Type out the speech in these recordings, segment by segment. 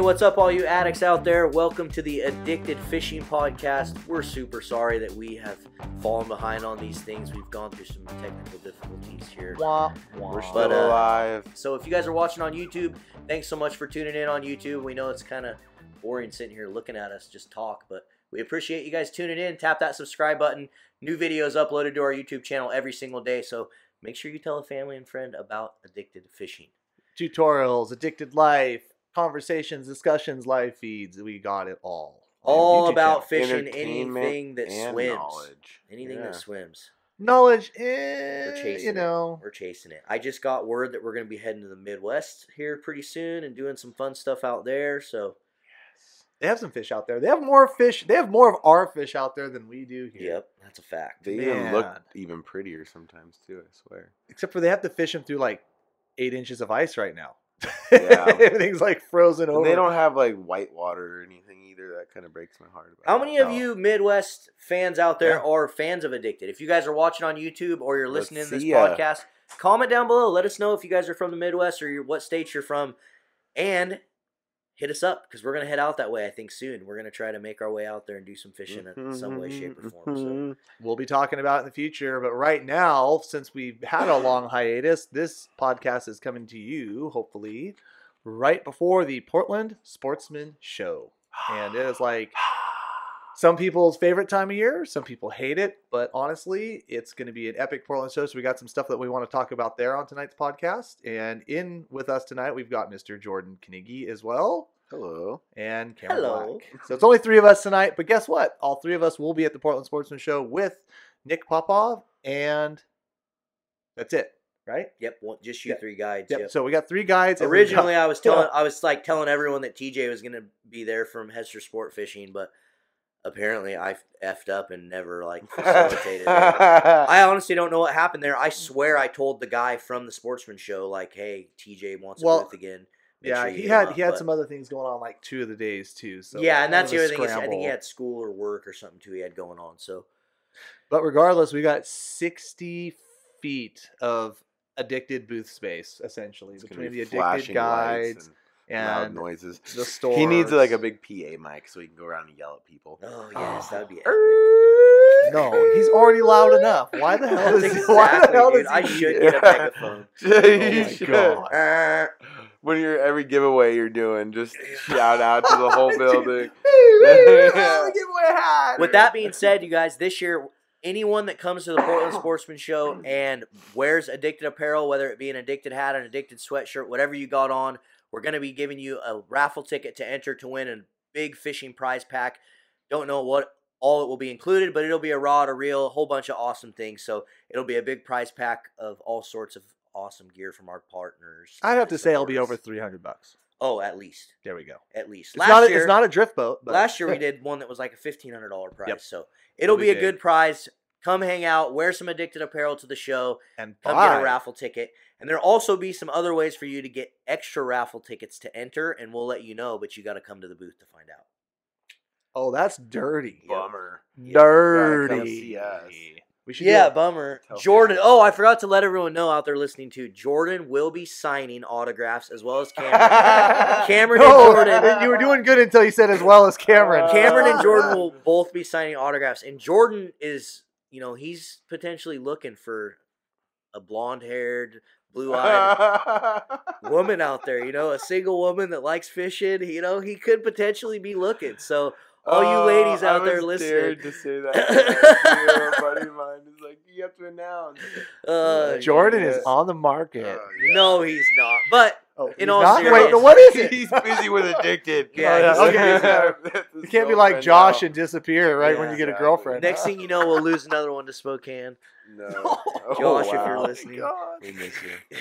Hey, what's up, all you addicts out there? Welcome to the Addicted Fishing Podcast. We're super sorry that we have fallen behind on these things. We've gone through some technical difficulties here. Wah, wah. We're still But, uh, alive. So, if you guys are watching on YouTube, thanks so much for tuning in on YouTube. We know it's kind of boring sitting here looking at us just talk, but we appreciate you guys tuning in. Tap that subscribe button. New videos uploaded to our YouTube channel every single day. So, make sure you tell a family and friend about Addicted Fishing. Tutorials, addicted life, conversations, discussions, live feeds. We got it all. All YouTube about channel. fishing, anything that swims. knowledge. Anything Yeah. that swims. knowledge. Eh, We're chasing you know, it. We're chasing it. I just got word that we're going to be heading to the Midwest here pretty soon and doing some fun stuff out there. So, they have some fish out there. They have more fish. They have more of our fish out there than we do here. yep, that's a fact. They even look even prettier sometimes too. I swear. Except for they have to fish them through like eight inches of ice right now. Yeah. Everything's like frozen And over. they don't have like white water or anything either. That kind of breaks my heart. About How that. many of No. you Midwest fans out there Yeah. are fans of Addicted? If you guys are watching on YouTube or you're Let's listening to this ya. podcast, comment down below. Let us know if you guys are from the Midwest or what states you're from. And hit us up because we're going to head out that way, I think, soon. We're going to try to make our way out there and do some fishing in some way, shape, or form. So. Mhm. We'll be talking about it in the future, but right now, since we've had a long hiatus, this podcast is coming to you, hopefully, right before the Portland Sportsman Show. And it is like some people's favorite time of year. Some people hate it, but honestly, it's going to be an epic Portland show. So we got some stuff that we want to talk about there on tonight's podcast. And in with us tonight, we've got Mr. Jordan Knigge as well. Hello. And Cameron Hello. Black. So it's only three of us tonight, but guess what? All three of us will be at the Portland Sportsman Show with Nick Popov, and that's it, right? Yep, one, just you Yep. three guides. Yep. Yep. So we got three guides. Originally, got- I was telling, I was like telling everyone that TJ was gonna be there from Hester Sport Fishing, but apparently I effed up and never like facilitated. it. I honestly don't know what happened there. I swear I told the guy from the Sportsman Show, like, "Hey, TJ wants a Well, booth again." Make yeah, sure he had up," he had but- some other things going on like two of the days too. So yeah, and that's the other a thing. Is I think he had school or work or something too. He had going on. So But regardless, we got sixty feet of addicted booth space essentially It's between be the addicted guides and loud noises. the store. He needs like a big PA mic so he can go around and yell at people. oh yes, that'd be epic. No, he's already loud enough. Why the hell is he? Why the exactly, hell dude. does I he should need get a megaphone. you Oh my should. God. When you're every giveaway you're doing, just shout out to the whole building. With that being said, you guys, this year, anyone that comes to the Portland Sportsman Show and wears addicted apparel, whether it be an addicted hat, an addicted sweatshirt, whatever you got on, we're going to be giving you a raffle ticket to enter to win a big fishing prize pack. Don't know what all it will be included, but it'll be a rod, a reel, a whole bunch of awesome things. So it'll be a big prize pack of all sorts of awesome gear from our partners. I'd have to say it'll be over three hundred bucks. Oh, at least, There we go. at least. It's Last not. A, year, it's not a drift boat. But Last year we did one that was like a fifteen hundred dollar prize. Yep. So it'll We be a good prize. Come hang out, wear some addicted apparel to the show, and come buy. get a raffle ticket. And there'll also be some other ways for you to get extra raffle tickets to enter, and we'll let you know, but you gotta come to the booth to find out. Oh, that's dirty. Bummer. Yep. Dirty. see. We should. Yeah, do bummer. Tell Jordan. people. Oh, I forgot to let everyone know out there listening to Jordan will be signing autographs as well as Cameron. Cameron and Jordan. you were doing good until you said as well as Cameron. Cameron and Jordan will both be signing autographs. And Jordan is, you know, he's potentially looking for a blonde haired, blue eyed woman out there, you know, a single woman that likes fishing. You know, he could potentially be looking. So, all you ladies Oh, out I there was listening. to say that. Yeah, a buddy of mine is like, you have to announce. Uh, Jordan is on the market. Oh, yeah. No, he's not. But Oh, in he's all not? Wait, no, what is it? He's busy with addicted. Yeah, oh, yeah, okay. busy. You can't be like Josh and disappear right when you get a girlfriend. next thing you know, we'll lose another one to Spokane. No. Oh, Josh, if wow. Oh, you're listening. We miss you.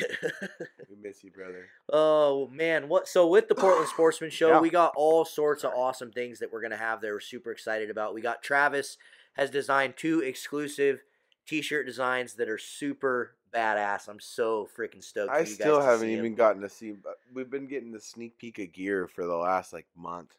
We miss you, brother. Oh man, what? So with the Portland Sportsman Show, Yeah. we got all sorts of awesome things that we're gonna have. That we're super excited about. We got Travis has designed two exclusive T-shirt designs that are super badass. I'm so freaking stoked. I still haven't even gotten to see. But we've been getting the sneak peek of gear for the last like month,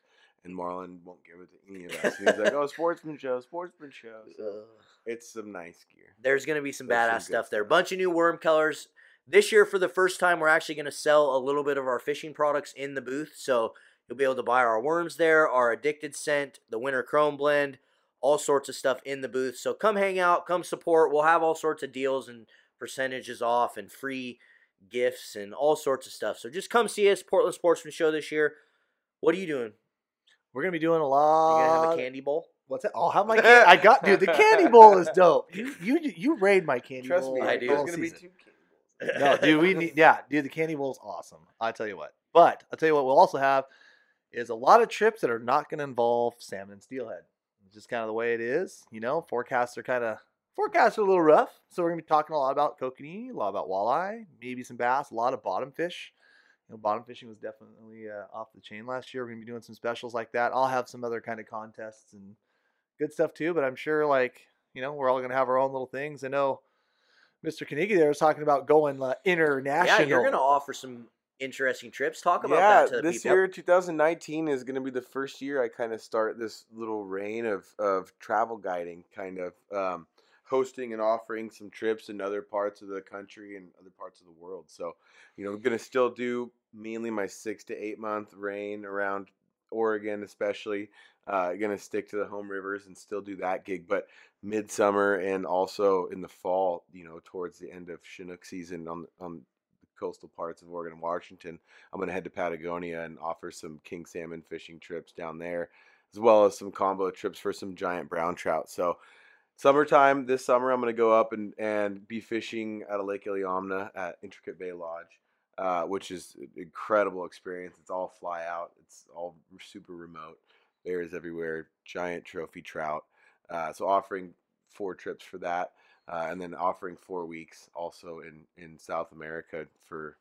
and Marlon won't give it to any of us. He's like, "Oh, sportsman show, sportsman show." So it's some nice gear. There's gonna be some There's badass good stuff there. stuff. Bunch of new worm colors. This year, for the first time, we're actually gonna sell a little bit of our fishing products in the booth. So You'll be able to buy our worms there, our addicted scent, the winter chrome blend, all sorts of stuff in the booth. So come hang out, come support. We'll have all sorts of deals and percentages off and free gifts and all sorts of stuff. So just come see us, Portland Sportsman Show this year. What are you doing? We're gonna be doing a lot. You lot. gonna have a candy bowl? What's that? Oh, how my can- I got dude. The candy bowl is dope. You you you raid my candy Trust bowl. Trust me, I like do. there's all gonna be season. two candy bowls. no, dude, we need yeah, dude. The candy bowl is awesome. I tell you what. But I'll tell you what, we'll also have is a lot of trips that are not going to involve salmon and steelhead. It's just kind of the way it is. You know, forecasts are kind of forecasts are a little rough, so we're gonna be talking a lot about kokanee, a lot about walleye, maybe some bass, a lot of bottom fish. You know, bottom fishing was definitely uh, off the chain last year. We're gonna be doing some specials like that. I'll have some other kind of contests and good stuff too. But I'm sure, like you know, we're all gonna have our own little things. I know Mr. Knigge there was talking about going uh, international. Yeah, you're gonna offer some interesting trips. Talk about yeah, that to this people. year, 2019, is going to be the first year I kind of start this little reign of of travel guiding, kind of um, hosting and offering some trips in other parts of the country and other parts of the world. So, you know, I'm going to still do mainly my six to eight month reign around Oregon, especially. Uh, going to stick to the home rivers and still do that gig, but midsummer and also in the fall, you know, towards the end of Chinook season on on the coastal parts of Oregon and Washington, I'm going to head to Patagonia and offer some king salmon fishing trips down there, as well as some combo trips for some giant brown trout. So, summertime this summer, I'm going to go up and, and be fishing at a Lake Iliamna at Intricate Bay Lodge, uh, which is an incredible experience. It's all fly out, it's all super remote, bears everywhere, giant trophy trout. Uh, so, offering four trips for that. Uh, and then offering four weeks also in, in South America for,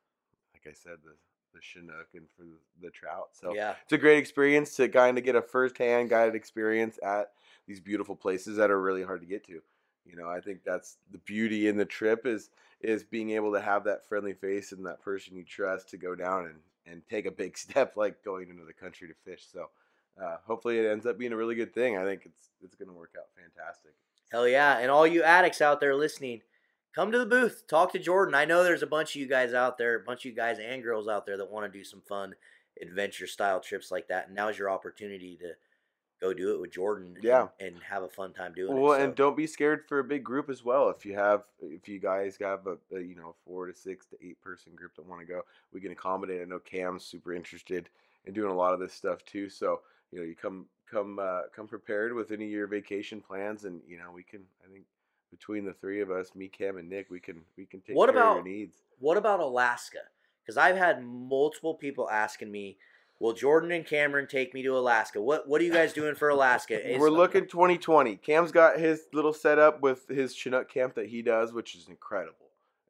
like I said, the the Chinook and for the, the trout. So yeah, it's a great experience to kind of get a first-hand guided experience at these beautiful places that are really hard to get to. You know, I think that's the beauty in the trip is is being able to have that friendly face and that person you trust to go down and and take a big step like going into the country to fish. So uh, hopefully it ends up being a really good thing. I think it's it's going to work out fantastic. hell yeah! And all you addicts out there listening, come to the booth, talk to Jordan. I know there's a bunch of you guys out there, a bunch of you guys and girls out there that want to do some fun adventure style trips like that. And now's your opportunity to go do it with Jordan. Yeah. and, have a fun time doing it. Well, it. and don't be scared for a big group as well. If you have, if you guys have a, a you know four to six to eight person group that want to go, we can accommodate. I know Cam's super interested in doing a lot of this stuff too. So you know, you come come uh, come prepared with any of your vacation plans, and you know we can. I think between the three of us, me, Cam, and Nick, we can we can take What care about- of your needs. What about Alaska? Because I've had multiple people asking me, "Will Jordan and Cameron take me to Alaska? What What are you guys doing for Alaska?" Is- We're looking 2020. Cam's got his little setup with his Chinook camp that he does, which is incredible.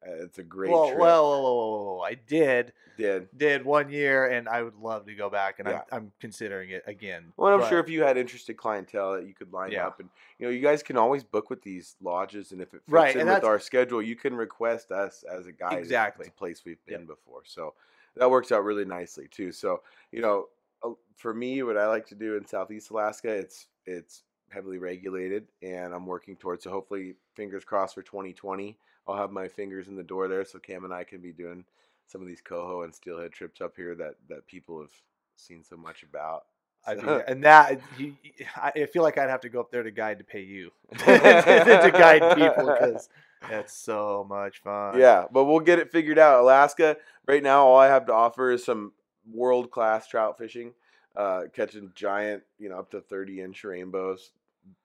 Uh, it's a great Well, trip. well, whoa, whoa, whoa, whoa, whoa. I did did. did one year, and I would love to go back, and Yeah. I'm, I'm considering it again. Well, I'm but- sure if you had interested clientele that you could line Yeah. up, and you know, you guys can always book with these lodges, and if it fits Right, in with our schedule, you can request us as a guide. Exactly. it's a place we've been Yep. before, so that works out really nicely too. So you know, uh, for me, what I like to do in Southeast Alaska, it's it's heavily regulated, and I'm working towards. So hopefully, fingers crossed for 2020, I'll have my fingers in the door there, so Cam and I can be doing some of these coho and steelhead trips up here that that people have seen so much about. Be, and that you, I I feel like I'd have to go up there to guide to pay you to guide people because that's so much fun. Yeah, but we'll get it figured out. Alaska, right now, all I have to offer is some world class trout fishing, uh, catching giant, you know, up to 30 inch rainbows,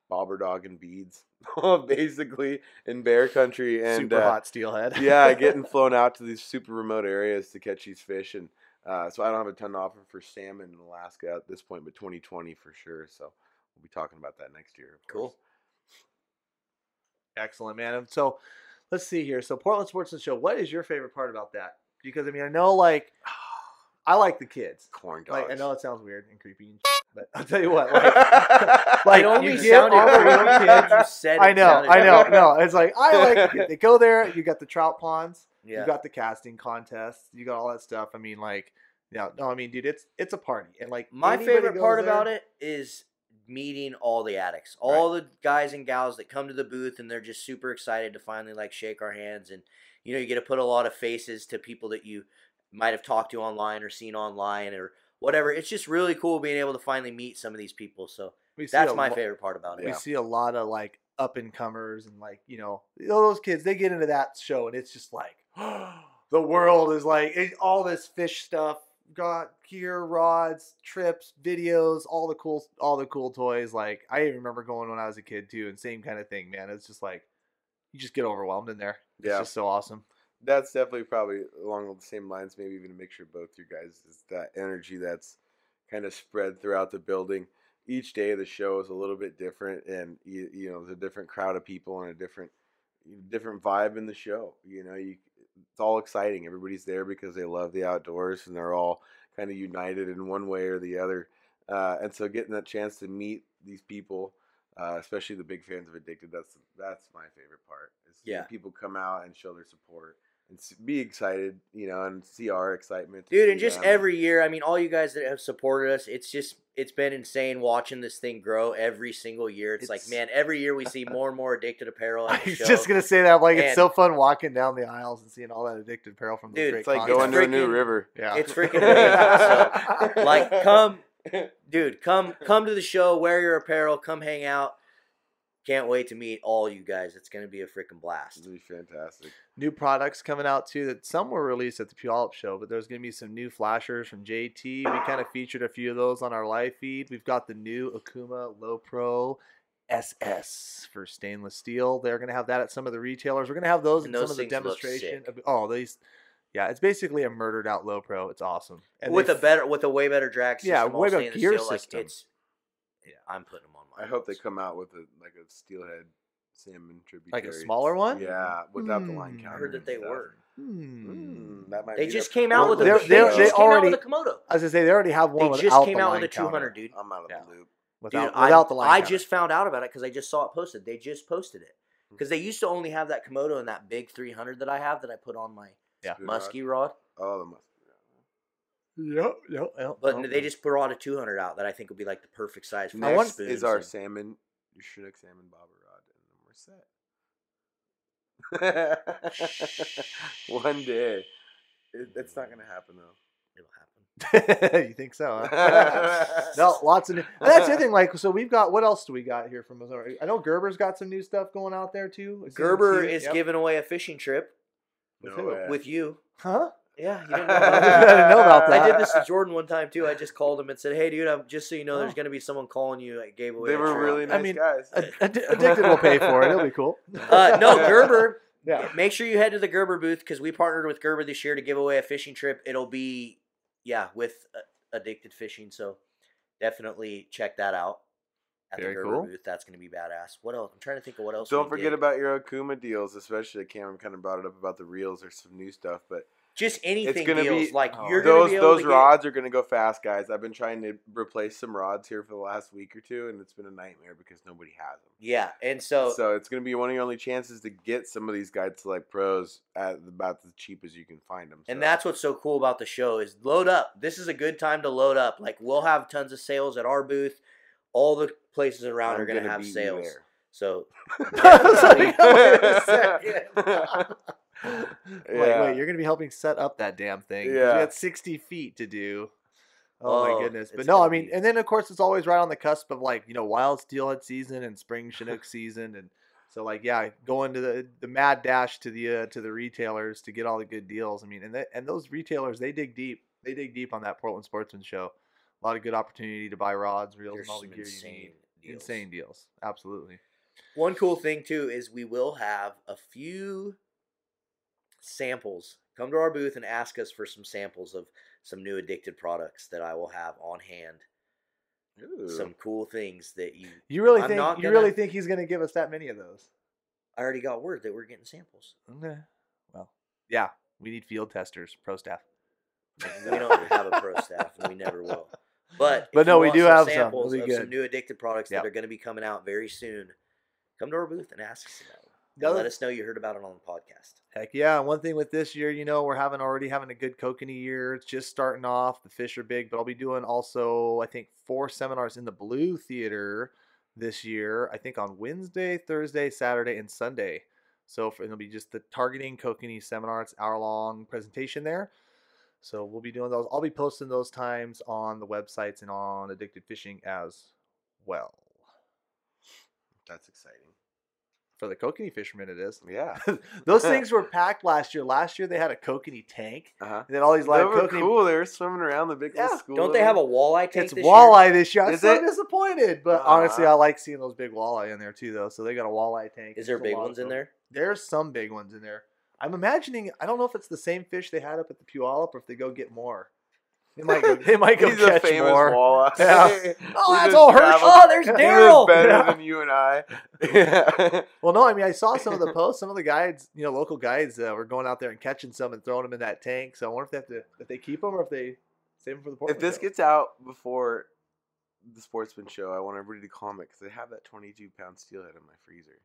bobber dog and beads, basically in bear country. And super uh, hot steelhead. yeah, getting flown out to these super remote areas to catch these fish. And uh, so I don't have a ton to offer for salmon in Alaska at this point, but 2020 for sure. So we'll be talking about that next year. Cool. Excellent, man. So let's see here. So Portland Sportsman Show, what is your favorite part about that? Because I mean, I know like I like the kids. Corn dogs. Like I know it sounds weird and creepy, and but I'll tell you what, like, Like, like it only you get sounded all the creepy little when kids. you said I know, sounded I know, creepy. no. It's like I like the they go there. You got the trout ponds. Yeah. You got the casting contests. You got all that stuff. I mean, like, yeah, no, I mean, dude, it's it's a party, and like My favorite part there- about it is meeting all the addicts, all the guys and gals that come to the booth and they're just super excited to finally like shake our hands and you know you get to put a lot of faces to people that you might have talked to online or seen online or whatever. It's just really cool being able to finally meet some of these people. So We that's my lo- favorite part about it. We Yeah. see a lot of like up and comers and like you know all those kids. They get into that show and it's just like the world is like it, all this fish stuff. Got gear, rods, trips, videos, all the cool, all the cool toys. Like I even remember going when I was a kid too, and same kind of thing, man. It's just like you just get overwhelmed in there. It's Yeah. just so awesome. That's definitely probably along the same lines, maybe even a mixture of both you guys. Is that energy that's kind of spread throughout the building. Each day of the show is a little bit different, and you, you know, there's a different crowd of people and a different different vibe in the show. You know, you it's all exciting. Everybody's there because they love the outdoors, and they're all kind of united in one way or the other. Uh, and so, getting that chance to meet these people, uh, especially the big fans of Addicted, that's that's my favorite part. Is Yeah. people come out and show their support and be excited, you know, and see our excitement, Dude, see and just them. every year, I mean, all you guys that have supported us, it's just it's been insane watching this thing grow every single year. It's, like, man, every year we see more and more addicted apparel I was show. just gonna say that. Like it's so fun walking down the aisles and seeing all that addicted apparel from the Dude, great It's like It's going to a new river. Yeah, it's freaking amazing. So, like, come, dude, come come to the show, wear your apparel, come hang out. Can't wait to meet all you guys. It's gonna be a freaking blast. It'll be fantastic. new products coming out too. That some were released at the Puyallup show, but there's gonna be some new flashers from JT. We kind of featured a few of those on our live feed. We've got the new Okuma Low Pro SS for stainless steel. They're gonna have that at some of the retailers. We're gonna have those And in those some of the demonstration. sick. Oh, these. Yeah, it's basically a murdered out low pro. It's awesome. And with a better, with a way better drag system. Yeah, way better gear steel, like, system. it's, I'm putting them. I hope they come out with a like a steelhead salmon tributary. Like a smaller one? Yeah, without the line Hmm. counter. I heard that they stuff. were. Hmm. Mm, that might They be just the- came out with a. They're- They they're- just they came already- out with a Komodo. I was gonna say they already have one They just came the out with a 200, counter. dude. I'm out of Yeah. the loop. Without, Dude, without I, the line I counter. just found out about it because I just saw it posted. They just posted it because they used to only have that Komodo and that big 300 that I have that I put on my Yeah. Spoon rod. muskie rod. Oh, the muskie. Yep, yep, yep. But yep. they just brought a 200 out that I think would be like the perfect size for Next our want- spoons. is our and- salmon, your Chinook salmon bobber rod, and then we're set. One day, it, it's not gonna happen though. It'll happen. you think so? Huh? no, lots of new. And that's the other thing. Like, so we've got what else do we got here from Missouri? I know Gerber's got some new stuff going out there too. It Gerber is Yep. giving away a fishing trip With No who? with you. huh? Yeah, you didn't know I about didn't know about that. I did this to Jordan one time too. I just called him and said, "Hey, dude, I'm just so you know, there's Oh. gonna be someone calling you. I gave away." They were trip." really I nice mean, guys. Ad- Ad- Addicted will pay for it. It'll be cool. Uh, no, Gerber. Yeah. Make sure you head to the Gerber booth because we partnered with Gerber this year to give away a fishing trip. It'll be, yeah, with uh, Addicted Fishing. So definitely check that out at Very the Gerber cool. booth. That's going to be badass. What else? I'm trying to think of what else. Don't we forget did. about your Okuma deals, especially Cameron kind of brought it up about the reels. There's some new stuff, but just anything gonna deals. be- like oh, you're to those those to get- rods are going to go fast, guys. I've been trying to replace some rods here for the last week or two, and it's been a nightmare because nobody has them. Yeah, and so, So, it's going to be one of your only chances to get some of these guide select pros at about the cheap as you can find them. and that's what's so cool about the show is load up. This is a good time to load up. Like we'll have tons of sales at our booth. All the places around I'm are going to gonna have sales. So like, wait a. Wait, you're gonna be helping set up that damn thing. 'cause We Yeah. got 60 feet to do. Oh, my Oh, goodness. But no, I mean, be- and then of course it's always right on the cusp of like, you know, wild steelhead season and spring chinook season and so like yeah, going to the the mad dash to the uh, to the retailers to get all the good deals. I mean, and that, and those retailers they dig deep. They dig deep on that Portland Sportsman show. A lot of good opportunity to buy rods, reels, there's and all the some gear you need. deals. Insane deals. Absolutely. One cool thing too is we will have a few samples. Come to our booth and ask us for some samples of some new addicted products that I will have on hand. Ooh. Some cool things that you. You really I'm think you gonna- really think he's gonna give us that many of those? I already got word that we're getting samples. Okay. Well, yeah, we need field testers, pro staff. We don't have a pro staff, and we never will. But But no, we do some have some. samples be of some new addicted products Yep. that are going to be coming out very soon. Come to our booth and ask us about And let us know you heard about it on the podcast. Heck yeah! One thing with this year, you know, we're having already having a good kokanee year. It's just starting off. The fish are big, but I'll be doing also, I think, four seminars in the Blue Theater this year. I think on Wednesday, Thursday, Saturday, and Sunday. So for, it'll be just the targeting kokanee seminar. It's hour long presentation there. So we'll be doing those. I'll be posting those times on the websites and on Addicted Fishing as well. That's exciting. For the kokanee fishermen, it is. Yeah. those things were packed last year. Last year they had a kokanee tank, Uh-huh. and then all these They live were kokanee. cool. They were swimming around the big Yeah. school. Don't they have a walleye tank It's this year? walleye this year. I'm Is so it? disappointed, but honestly, I like seeing those big walleye in there too, though. So they got a walleye tank. Is there big ones in there? There's some big ones in there. I'm imagining. I don't know if it's the same fish they had up at the Puyallup or if they go get more. They might go. They might go He's a catch famous more. walleye. Yeah. Oh, that's just all Hershey. Oh, there's he was Daryl. better Yeah. than you and I. Yeah. Well, no, I mean, I saw some of the posts. Some of the guides, you know, local guides, uh, were going out there and catching some and throwing them in that tank. So I wonder if they have to, if they keep them or if they save them for the Portland if this show. gets out before the Sportsman show, I want everybody to comment because I have that 22 pound steelhead in my freezer.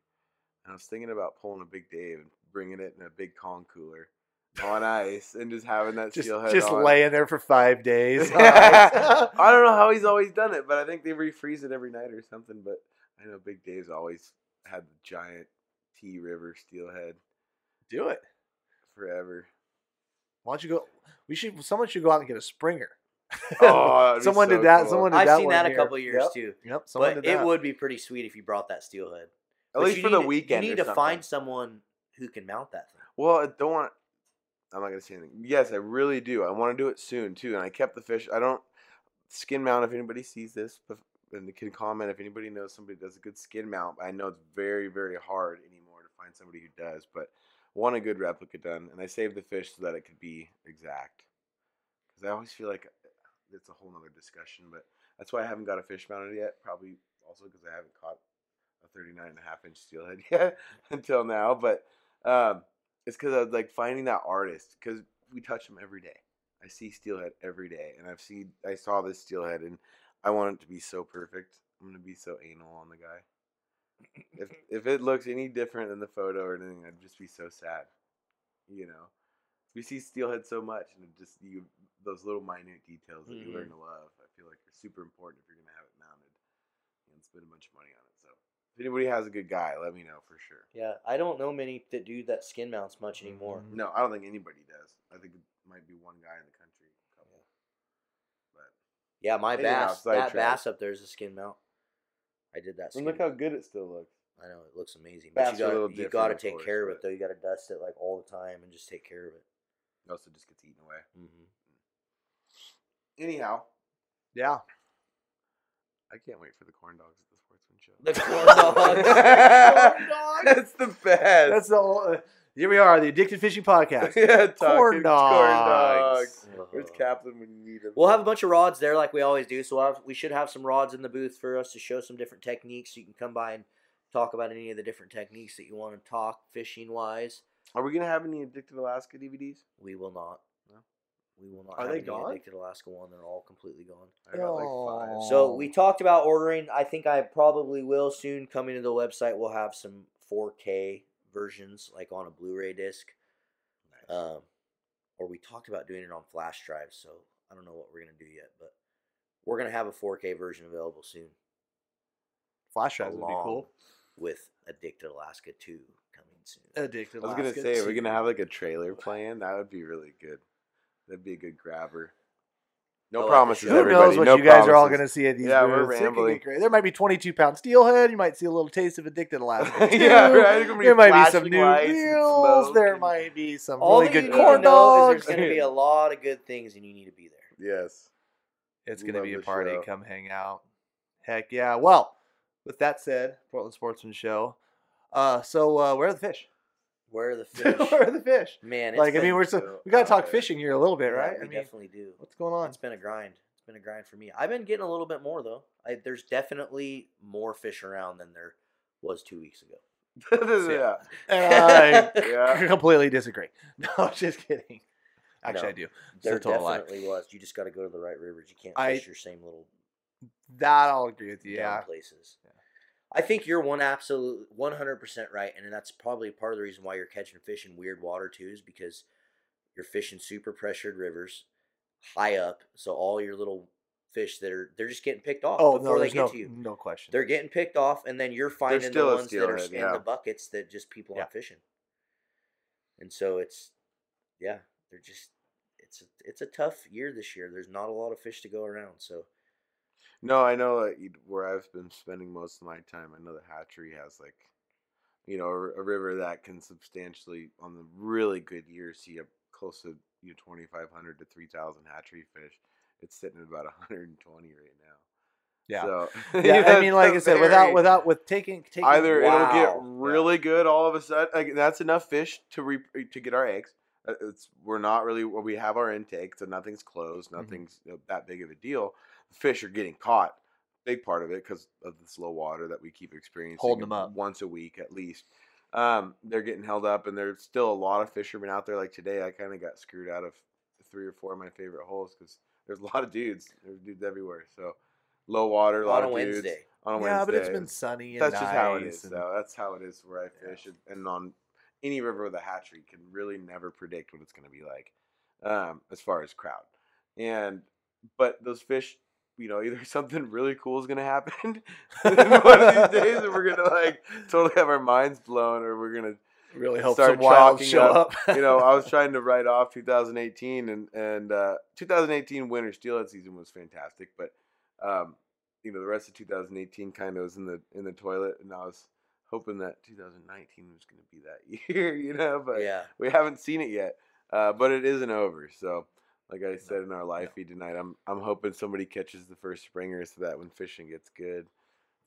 And I was thinking about pulling a Big Dave and bringing it in a big Kong cooler on ice and just having that just steelhead just on. laying there for five days. I don't know how he's always done it, but I think they refreeze it every night or something. But I know Big Dave's always had the giant T River steelhead Do it. forever. Why don't you go? We should. Someone should go out and get a Springer. Oh, that'd someone so did that. cool. Someone did I've that seen one that a here. couple years Yep. too. Yep. Someone But did it would be pretty sweet if you brought that steelhead. At But least you for the need- weekend. You or need to something. find someone who can mount that thing. Well, I don't want. I'm not gonna say anything. Yes, I really do. I want to do it soon too. And I kept the fish. I don't skin mount. If anybody sees this, and can comment if anybody knows somebody does a good skin mount. I know it's very, very hard anymore to find somebody who does. But want a good replica done, and I saved the fish so that it could be exact. Because I always feel like it's a whole nother discussion. But that's why I haven't got a fish mounted yet. Probably also because I haven't caught a 39 and a half inch steelhead yet until now. But um, it's because I was like finding that artist because we touch them every day. I see steelhead every day, and I've seen I saw this steelhead, and I want it to be so perfect. I'm gonna be so anal on the guy. If if it looks any different than the photo or anything, I'd just be so sad. You know, we see steelhead so much, and just you those little minute details that you Mhm. learn to love. I feel like are super important if you're gonna have it mounted and spend a bunch of money on it. So if anybody has a good guy, let me know for sure. Yeah, I don't know many that do that skin mounts much anymore. Mhm. No, I don't think anybody does. I think it might be one guy in the country. Couple. But Yeah, my Anyhow, bass, that sidetrack. bass up there is a skin mount. I did that. and Skin look how good it still looks. I know it looks amazing, Bass but you are a got little you different, got to of take course, care of it but- though. You got to dust it like all the time and just take care of it. It also just gets eaten away. hmm Anyhow, Yeah. I can't wait for the corn dogs at the sportsman show. The corn dogs. Corn dogs. That's the best. That's the. whole- Uh, here we are, the Addicted Fishing Podcast. yeah, talking Corn corn dogs. dogs. Where's Kaplan when you need him? We'll have a bunch of rods there, like we always do. So we'll have, we should have some rods in the booth for us to show some different techniques. So you can come by and talk about any of the different techniques that you want to talk fishing wise. Are we gonna have any Addicted Alaska DVDs? We will not. No? We will not. Are have they any gone? Addicted Alaska one. They're all completely gone. I got like Oh. five. So we talked about ordering. I think I probably will soon. Coming to the website, we'll have some 4K versions, like on a Blu-ray disc. Nice. Um, or we talked about doing it on flash drives. So I don't know what we're gonna do yet, but we're gonna have a 4K version available soon, Flash drives would be cool. with Addicted Alaska 2 coming soon. Addicted. I was gonna Alaska say, are we too. gonna have like a trailer playing? That would be really good. That'd be a good grabber. No Oh, promises. Who everybody. knows what no you guys are all promises. going to see at these Yeah, we're booths. It could rambling. get great. There might be 22 pound steelhead. You might see a little taste of Addicted Alaska. Yeah, too. right. There's gonna be There might be some flashing new lights and reels. smoke There and- might be some All really that you good need to corn know is dogs. there's gonna be a lot of good things, and you need to be there. Yes. It's going to Love be a the party. show. Come hang out. Heck yeah. Well, with that said, Portland Sportsman Show. Uh, so uh, where are the fish? Where are the fish? where are the fish? Man, it's Like, I mean, we're so we got to talk fishing here a little bit, yeah, right? We I mean, definitely do. what's going on? It's been a grind. It's been a grind for me. I've been getting a little bit more though. I, there's definitely more fish around than there was two weeks ago. yeah. I Yeah. completely disagree. No, just kidding. Actually, No, I do. It's There total lie. definitely was. You just got to go to the right rivers. You can't I- fish your same little That I'll agree with you. Yeah. places. Yeah. I think you're one absolute 100% right, and that's probably part of the reason why you're catching fish in weird water too, is because you're fishing super pressured rivers, high up. So all your little fish that are they're just getting picked off Oh before no, they get no, to you. no question. They're getting picked off, and then you're finding the ones that are in yeah. the buckets that just people Yeah. aren't fishing. And so it's, yeah, they're just, it's a, it's a tough year this year. There's not a lot of fish to go around. So No, I know where I've been spending most of my time. I know the hatchery has like, you know, a, a river that can substantially, on the really good years, see up close to you know twenty five hundred to three thousand hatchery fish. It's sitting at about hundred and twenty right now. Yeah. So, yeah, I mean, like I said, without very- without with taking taking either it'll get Wow. really good all of a sudden. Like, that's enough fish to re- to get our eggs. Uh, It's we're not really we have our intake, so nothing's closed, Mm-hmm. nothing's that big of a deal. Fish are getting caught, big part of it because of the slow water that we keep experiencing. Holding them up. once a week at least. Um, they're getting held up, and there's still a lot of fishermen out there. Like today, I kind of got screwed out of three or four of my favorite holes because there's a lot of dudes. There's dudes everywhere. So low water, a lot on of dudes Wednesday, on a yeah, Wednesday. but it's been sunny. And That's just how it is, though. That's how it is where I fish, and- and on any river with a hatchery can really never predict what it's going to be like, um, as far as crowd. And but those fish, you know, either something really cool is going to happen one of these days, and we're going to like totally have our minds blown, or we're going to Really help start some show up, up. you know, I was trying to write off 2018, and and uh, 2018 winter steelhead season was fantastic, but um, you know the rest of 2018 kind of was in the in the toilet, and I was hoping that 2019 was going to be that year, you know, but yeah. we haven't seen it yet. Uh, but it isn't over, so. Like I said in our live feed tonight, I'm I'm hoping somebody catches the first springer so that when fishing gets good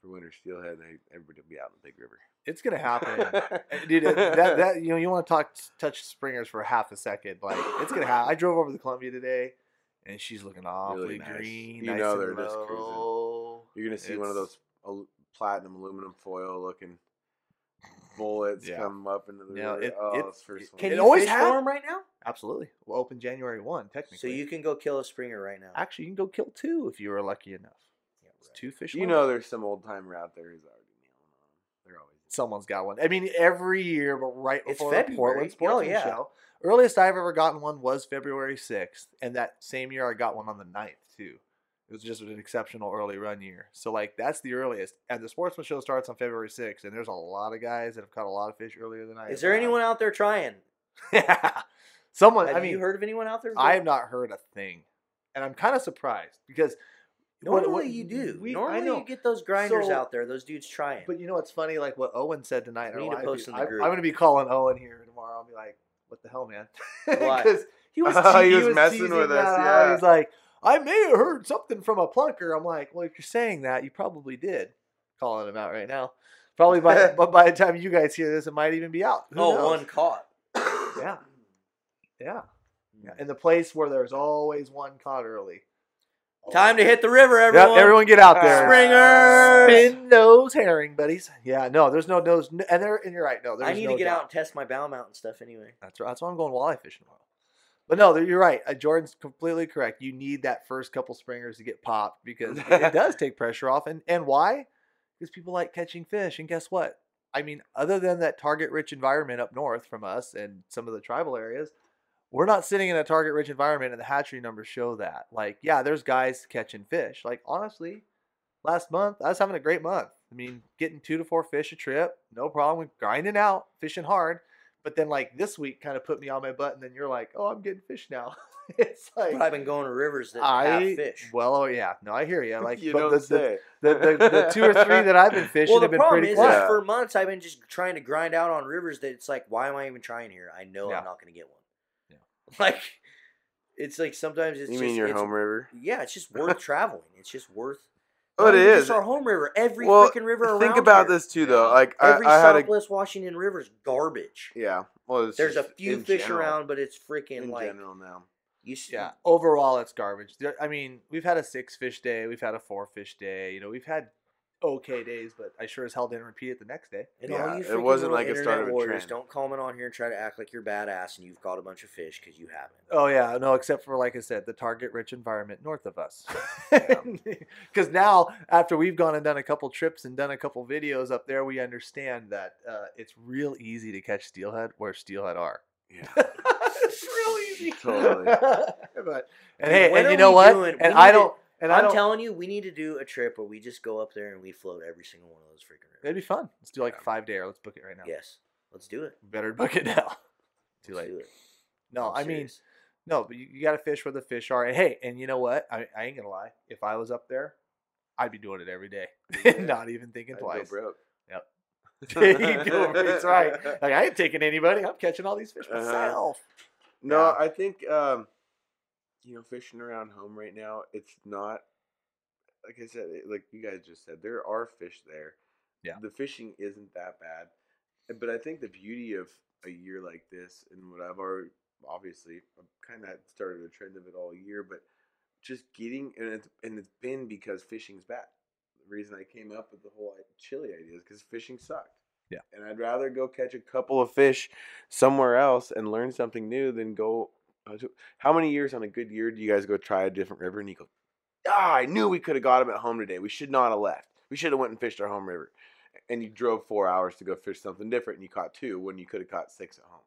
for winter steelhead, they, everybody will be out in the big river. It's gonna happen, Uh, dude. That that you know you want to talk touch springers for half a second. Like it's gonna happen. I drove over to Columbia today, and she's looking awfully nice. green. You nice know they're just cruising. You're gonna see one of those platinum aluminum foil looking bullets Yeah. come up into the Yeah, river. it- oh, it- it's first one. Can It you always fish had- for 'em right now? Absolutely. We'll open January one. Technically, So you can go kill a springer right now. actually you can go kill two if you were lucky enough. Yeah, It's right. two fish. you limit. know, there's some old timer out there who's already nailing on 'em. They're always someone's got one. I mean, every year, but right It's before the February. Portland Oh, yeah. Show. Earliest I've ever gotten one was February 6th. And that same year, I got one on the 9th, too. It was just an exceptional early run year. So, like, that's the earliest. And the Sportsman Show starts on February 6th. And there's a lot of guys that have caught a lot of fish earlier than I Is there anyone out there trying? Yeah. Someone, Have I mean, you heard of anyone out there? I have not heard a thing. And I'm kind of surprised because. what- Normally what- you do. we- I Normally you get those grinders So- out there. Those dudes trying. But you know what's funny? Like what Owen said tonight. We need to post in the I- group. I'm going to be calling Owen here tomorrow. I'll be like, "What the hell, man?" Because he was Oh, te- he was messing with us, yeah. He's like, "I may have heard something from a plunker." I'm like, "Well, if you're saying that, you probably did." Calling him out right now. Probably by but by the time you guys hear this, it might even be out. Who oh, knows? one caught. Yeah, yeah, yeah. In the place where there's always one caught early. Time to hit the river, Yep, everyone. everyone get out there. Springers! Spin nose herring, buddies. Yeah, no, there's no nose, and there, and you're right. No, there's I need no to get doubt. out and test my bow mount and stuff anyway. That's right. That's why I'm going walleye fishing tomorrow. But no, you're right. Uh, Jordan's completely correct. You need that first couple springers to get popped because it, does take pressure off. And and why? Because people like catching fish. And guess what? I mean, other than that target-rich environment up north from us and some of the tribal areas, we're not sitting in a target-rich environment, and the hatchery numbers show that. Like, yeah, there's guys catching fish. Like, honestly, last month I was having a great month. I mean, getting two to four fish a trip, no problem. with grinding out, fishing hard. But then like this week kind of put me on my butt, and then you're like, oh, I'm getting fish now. it's like But I've been going to rivers that I have fish. well, oh yeah, no, I hear you. Like, you but don't the, the, say. the, the, the two or three that I've been fishing well, have been problem pretty is, close. is Yeah. for months I've been just trying to grind out on rivers that it's like, why am I even trying here? I know Yeah. I'm not going to get one. Yeah. Like, it's like sometimes it's you just, mean your it's- home river? Yeah, it's just worth traveling. It's just worth. Oh, it is. it even is. Just our home river. Every Well, freaking river around Think about here. this too, though. Like Every I, I had a Washington river is garbage. yeah. Well, it's There's a few fish general- around, but it's freaking in like general now. you. s- Yeah, overall it's garbage. I mean, we've had a six fish day, we've had a four fish day. You know, we've had okay days, but I sure as hell didn't repeat it the next day. And Yeah, all you it wasn't like it internet started a warriors, trend. don't comment on here and try to act like you're badass and you've caught a bunch of fish because you haven't. Oh yeah, no, except for like I said, the target-rich environment north of us. Yeah. Because now, after we've gone and done a couple trips and done a couple videos up there, we understand that uh, it's real easy to catch steelhead where steelhead are. Yeah. it's real easy. Totally. but and Dude, hey, and you know what? doing- and we I don't. And I'm telling you, we need to do a trip where we just go up there and we float every single one of those freaking rivers. It'd be fun. Let's do like a five day, or let's book it right now. Yes, let's do it. Better book it now. Too Let's late. No, I'm I mean, serious. No, but you, you got to fish where the fish are. And hey, and you know what? I, I ain't gonna lie. If I was up there, I'd be doing it every day, Yeah. not even thinking I'd go twice. broke. There you go. That's right. Like I ain't taking anybody. I'm catching all these fish Uh-huh. myself. No, Yeah. I think um, you know, fishing around home right now, it's not like I said, it- like you guys just said, there are fish there. Yeah. The fishing isn't that bad. But I think the beauty of a year like this and what I've already obviously I've kind of started a trend of it all year, but just getting and it's and it's been because fishing's bad. The reason I came up with the whole chili idea is because fishing sucked. Yeah. And I'd rather go catch a couple of fish somewhere else and learn something new than go. Uh, How many years on a good year do you guys go try a different river and you go, ah, I knew we could have got him at home today. We should not have left. We should have went and fished our home river. And you drove four hours to go fish something different and you caught two when you could have caught six at home.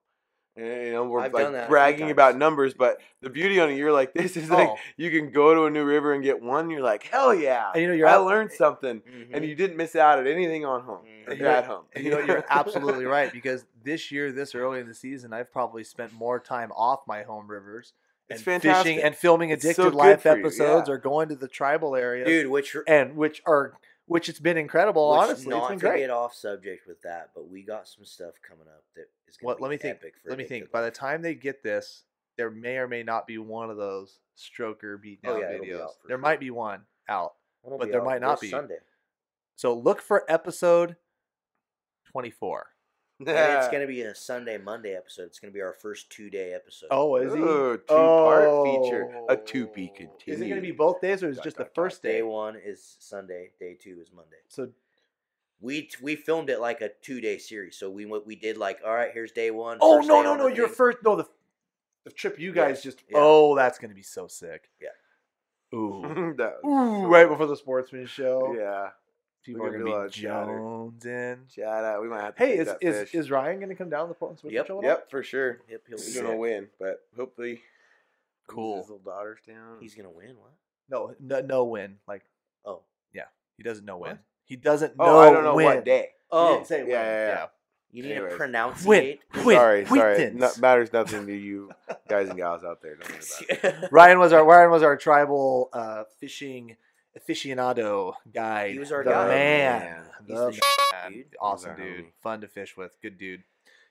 You know, we're I've done that a like bragging about numbers, but the beauty on a year like this is like Oh. you can go to a new river and get one. You're like, hell yeah! And you know, you're I out- learned something, Mhm. and you didn't miss out at anything on home Mhm. you're- at home. And you know, you're absolutely right because this year, this early in the season, I've probably spent more time off my home rivers It's and fantastic. fishing and filming It's so addicted life episodes yeah. or going to the tribal areas, dude. Which and which are which it's been incredible. which honestly, not it's been to great. get off subject with that, but we got some stuff coming up that is going to be Let me think. for Let me think. By the time they get this, there may or may not be one of those stroker beatdown Oh, yeah, videos. There sure. might be one out. It'll but there out might not be. Sunday. So look for episode twenty-four. And it's going to be a Sunday Monday episode. It's going to be our first two day episode. Oh, is he? Ooh, two-part feature. A two be Oh. Is it going to be both days or is it Dot, just the dot, dot. first day day? one is Sunday. Day two is Monday. So We t- we filmed it like a two day series. So we went- we did like all right. Here's day one. Oh first no day no on no! the Your thing. first no the the trip you guys Yeah, just yeah. oh that's gonna be so sick. Yeah. Ooh. That was Ooh, so right cool. before the sportsman show. Yeah. People We're gonna gonna do be lot of chatter. Jones in. Shout out. We might have to Hey, take is fish. is Ryan gonna come down the Portland Sportsman Yep, show? at? Yep, for sure. Yep, he'll He's sick. gonna win, but hopefully, Cool. His little daughter's down. He's gonna win. What? No, no, no win. Like Oh. Yeah, he doesn't know What? win. He doesn't know. oh, I don't know when. what day. He Oh, didn't say Yeah, when. yeah, yeah. you need Anyways. to pronounce it. Win. sorry, sorry. No, matters nothing to you guys and gals out there. Don't worry about it. Ryan was our Ryan was our tribal uh, fishing aficionado guy. He was our the guy. man. Man. He's The the man. dude. Awesome He's dude. homie. Fun to fish with. Good dude.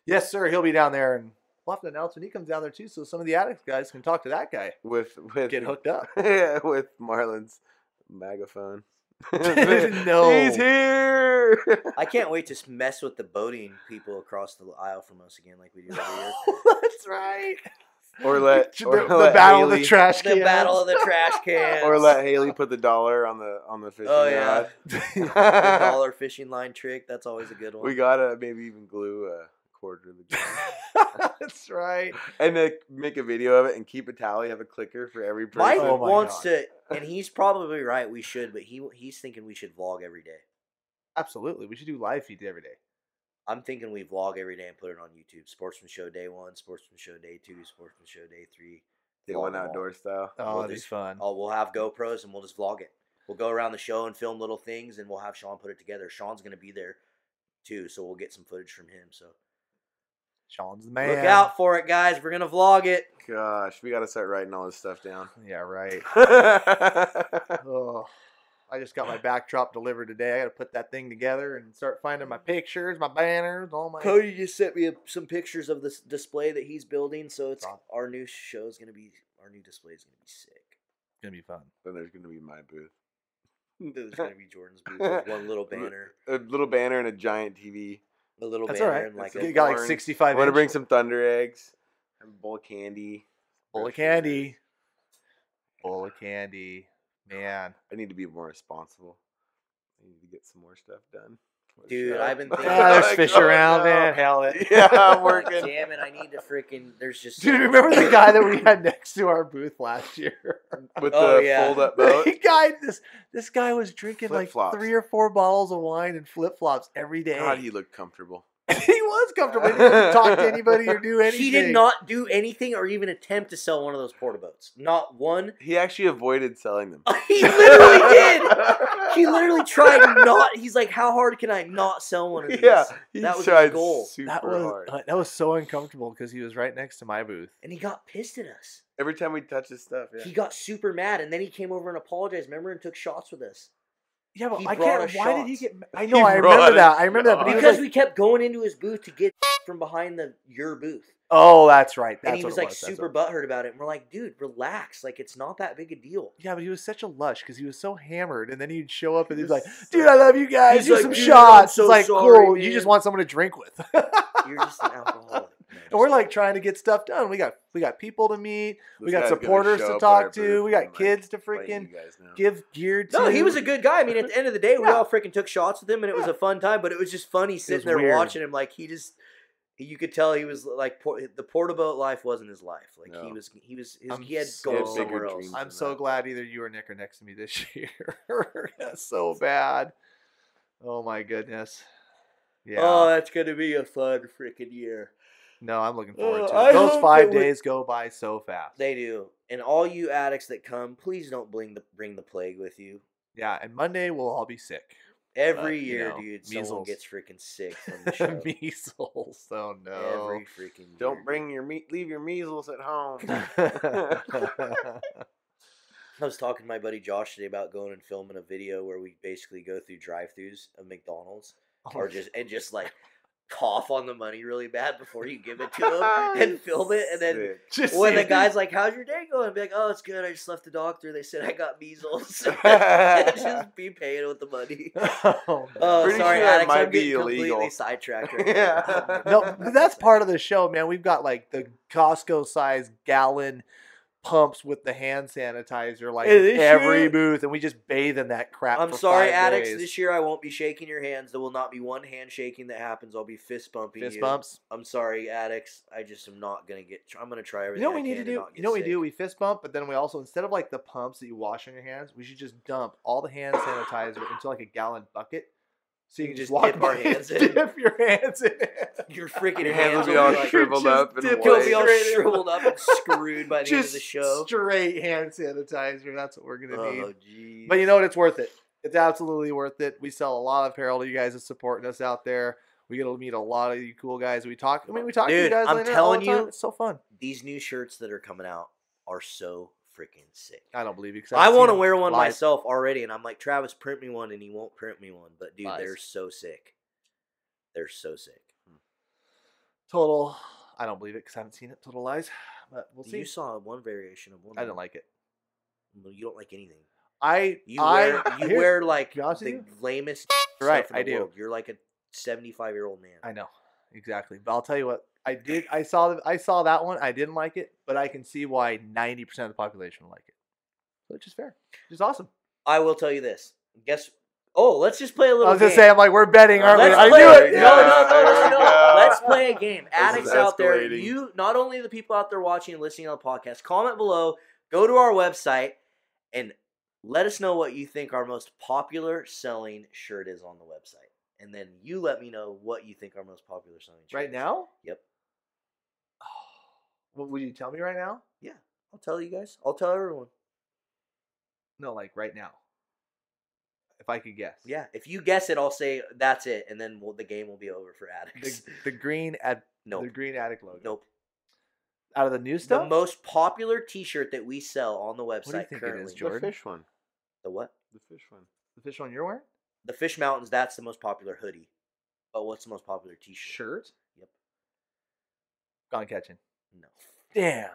Yes, sir. He'll be down there, and we'll have to announce when he comes down there too, so some of the addicts guys can talk to that guy. With with Get hooked up. yeah, with Marlon's megaphone. No. he's here. I can't wait to mess with the boating people across the aisle from us again, like we do every year. That's right. Or let- the, or the let battle of Haley- the trash the battle of the trash cans. or let Haley put the dollar on the on the fishing Oh, yeah. rod. the dollar fishing line trick. That's always a good one. we gotta maybe even glue a quarter of the jar. That's right. and then make a video of it and keep a tally. Have a clicker for every person. Mike Oh wants God. to, and he's probably right. We should, but he he's thinking we should vlog every day. Absolutely. We should do live feeds every day. I'm thinking we vlog every day and put it on YouTube. Sportsman Show Day One, Sportsman Show Day Two, Sportsman Show Day Three. They Vlog went all. outdoor style. Oh, We'll that'd be fun. Oh, we'll have GoPros and we'll just vlog it. We'll go around the show and film little things, and we'll have Sean put it together. Sean's gonna be there too, so we'll get some footage from him. So Sean's the man. look out for it, guys. We're gonna vlog it. Gosh, we gotta start writing all this stuff down. Yeah, right. Oh, I just got my backdrop delivered today. I got to put that thing together and start finding my mm. pictures, my banners, all my. Cody just sent me some pictures of this display that he's building. So it's Awesome. our new show is gonna be our new display is gonna be sick. It's gonna be fun. then there's gonna be my booth. There's gonna be Jordan's booth with one little banner, A little banner and a giant TV. a little That's all banner, right. and like It's a You got like orange. sixty-five. I want to inch bring some thunder eggs. Have a bowl of candy. bowl of fresh fruit. candy. Bowl of candy, man. I need to be more responsible. I need to get some more stuff done. for Dude. I've been thinking- Ah, there's fish around, man. Hell it. Yeah, I'm working. Damn it! I need to freaking. There's just. Dude, remember the guy that we had next to our booth last year? With Oh, the yeah. fold up boat. the guy, this this guy was drinking like Flip-flops. three or four bottles of wine and flip flops every day. God, he looked comfortable. He was comfortable. He didn't talk to anybody or do anything. He did not do anything or even attempt to sell one of those porta boats. Not one. He actually avoided selling them. he literally did. He literally tried not. He's like, how hard can I not sell one of these? Yeah, he That was his goal. super That was hard. uh, that was so uncomfortable because he was right next to my booth. And he got pissed at us. Every time we touched his stuff, yeah. He got super mad, and then he came over and apologized. Remember, and took shots with us Yeah, but He I can't. us Why did he get? ma- I He know. I remember that. I remember that. But he was because like, we kept going into his booth to get from behind the your booth, "Oh, that's right." That's and he was like was. super what- butthurt about it. And we're like, dude, relax. Like it's not that big a deal. Yeah, but he was such a lush because he was so hammered, and then he'd show up and He he'd be like, "Dude, I love you guys. He's Here's like, some "Dude, shots." so it's like, sorry, cool. You just want someone to drink with. You're just an alcoholic. No, and we're like trying to get stuff done. We got we got people to meet. we got guy's gonna supporters to talk to. We got and, like, kids to freaking you guys now. give gear to. No, he was a good guy. I mean, at the end of the day, we Yeah. all freaking took shots with him, and it was a fun time. But it was just funny sitting there weird. watching him. Like he just, you could tell he was like the porta boat life wasn't his life. Like he was, he was, his, he had so- goals He somewhere else. I'm so that. glad either you or Nick are next to me this year. That's so bad. Oh my goodness. Yeah. Oh, that's gonna be a fun freaking year. No, I'm looking forward Uh, to I it. Those five that we- days go by so fast. They do. And all you addicts that come, please don't bring the bring the plague with you. yeah, and Monday we'll all be sick. Every you year, know, dude, someone measles. gets freaking sick from the show. Measles. Oh no. Every freaking year. Don't bring your me- leave your measles at home. I was talking to my buddy Josh today about going and filming a video where we basically go through drive-throughs of McDonald's, Oh, or just and just like cough on the money really bad before you give it to them and film it, and then. Just When the guy's like, "How's your day going?" Be like, "Oh, it's good. I just left the doctor. They said I got measles." just be paying with the money. Oh, Oh, Pretty sorry, sure Alex. might I'm be getting completely illegal. sidetracked right Yeah. no, that's part of the show, man. We've got like the Costco size gallon pumps with the hand sanitizer, like Hey, every year- booth, and we just bathe in that crap. I'm sorry, addicts. days. This year I won't be shaking your hands. There will not be one handshaking that happens. I'll be fist bumping fist you. bumps. I'm sorry, addicts. I just am not gonna get. I'm gonna try everything. You know what we need to do? You know what we do? We fist bump, but then we also instead of like the pumps that you wash on your hands, we should just dump all the hand sanitizer into like a gallon bucket, so you can just just dip our hands in. dip your hands in. Your freaking Your hands, hands will be all like, shriveled up and you'll be all shriveled up and screwed by the end of the show. straight hand sanitizer. That's what we're gonna need. Oh, jeez. But you know what? It's worth it. It's absolutely worth it. We sell a lot of apparel to you guys that's supporting us out there. We get to meet a lot of you cool guys. We talk. I mean, we talk to you Dude, guys. I'm on the internet telling all the time. you- it's so fun. these new shirts that are coming out are so freaking sick. I don't believe you. I want to wear one live. myself already, and I'm like, Travis, print me one, and he won't print me one. But dude, Lies. they're so sick. They're so sick. Hmm. Total. I don't believe it because I haven't seen it. Total lies. But we'll see. You saw one variation of one. I didn't like it. Well, You don't like anything. I. You I, wear you here- wear like the lamest Right, stuff in I the do. world. You're like a 75 year old man. I know exactly, but I'll tell you what. I did. I saw. the- I saw that one. I didn't like it, but I can see why ninety percent of the population will like it. Which is fair. Which is awesome. I will tell you this. Guess. Oh, let's just play a little. I was gonna say, I'm like, we're betting, aren't Let's we? I play. knew it. No, Yeah, no, no, there no, we no. Let's play a game. Addicts out there, you not only the people out there watching and listening on the podcast, comment below, go to our website, and let us know what you think our most popular selling shirt is on the website. And then you let me know what you think our most popular selling shirt Right is. now? Yep. What would you tell me right now? Yeah, I'll tell you guys. I'll tell everyone. No, like right now. If I could guess. Yeah. If you guess it, I'll say that's it, and then we'll, the game will be over for The, addicts. the green ad, nope. the green addict logo. Nope. Out of the new stuff. The most popular T-shirt that we sell on the website do you think it is, currently. The fish one. The what? The fish one. the fish one you're wearing? The Fish Mountains. That's the most popular hoodie. But what's the most popular T-shirt? Shirt. Yep. Gone catching. No. Damn.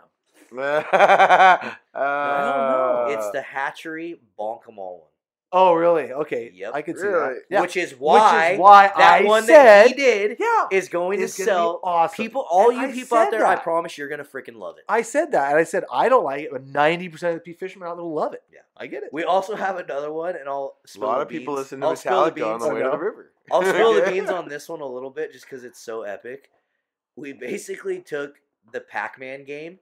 I don't know. It's uh. the Hatchery Bonk 'em all one. Oh, really? Okay. Yep. I could see Really? that. Yeah. Which is why Which is why that I one said that he did yeah is going is to gonna sell awesome. people. All And you I people out said there, I promise you're gonna freaking love it. I said that, and I said I don't like it, but ninety percent of the fishermen out there will love it. Yeah. I get it. We also have another one, and I'll spill A lot the of people beans. listen to I'll spill the Metallica on the way to the river. I'll spill the beans on this one a little bit just because it's so epic. We basically took the Pac-Man game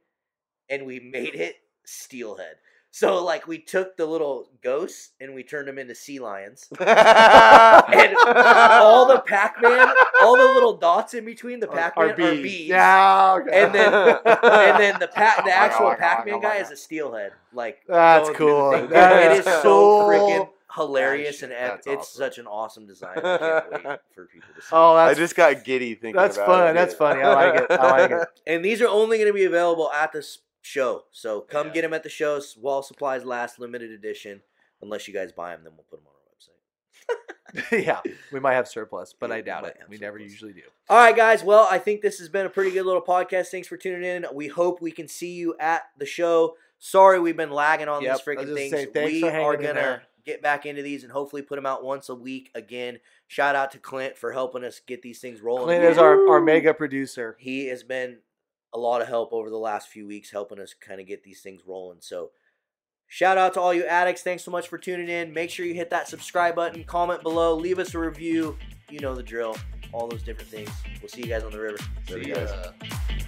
and we made it Steelhead. So like we took the little ghosts and we turned them into sea lions. and all the Pac-Man all the little dots in between the Pac-Man are beads. beads. Yeah. okay. And then and then the pa- the Oh actual oh Pac-Man oh guy is a steelhead. Like That's going through the cool. That it is is so cool. freaking hilarious and That's ep- it's awesome. such an awesome design. I can't wait for people to see. oh, I that's just got giddy thinking that's about fun. it. That's funny. I like it. I like it. And these are only going to be available at this show. So come Yeah. get them at the shows while supplies last, limited edition. Unless you guys buy them, then we'll put them on our website. yeah, we might have surplus, but Yeah, I doubt might it. have We never usually do. All right, guys. Well, I think this has been a pretty good little podcast. Thanks for tuning in. We hope we can see you at the show. Sorry, we've been lagging on Yep, these I was freaking things. saying, we for hanging are gonna there. Get back into these and hopefully put them out once a week again. Shout out to Clint for helping us get these things rolling. Clint again. is our, our mega producer. he has been a lot of help over the last few weeks helping us kind of get these things rolling so shout out to all you addicts thanks so much for tuning in make sure you hit that subscribe button comment below leave us a review you know the drill all those different things we'll see you guys on the river See Later, ya. guys.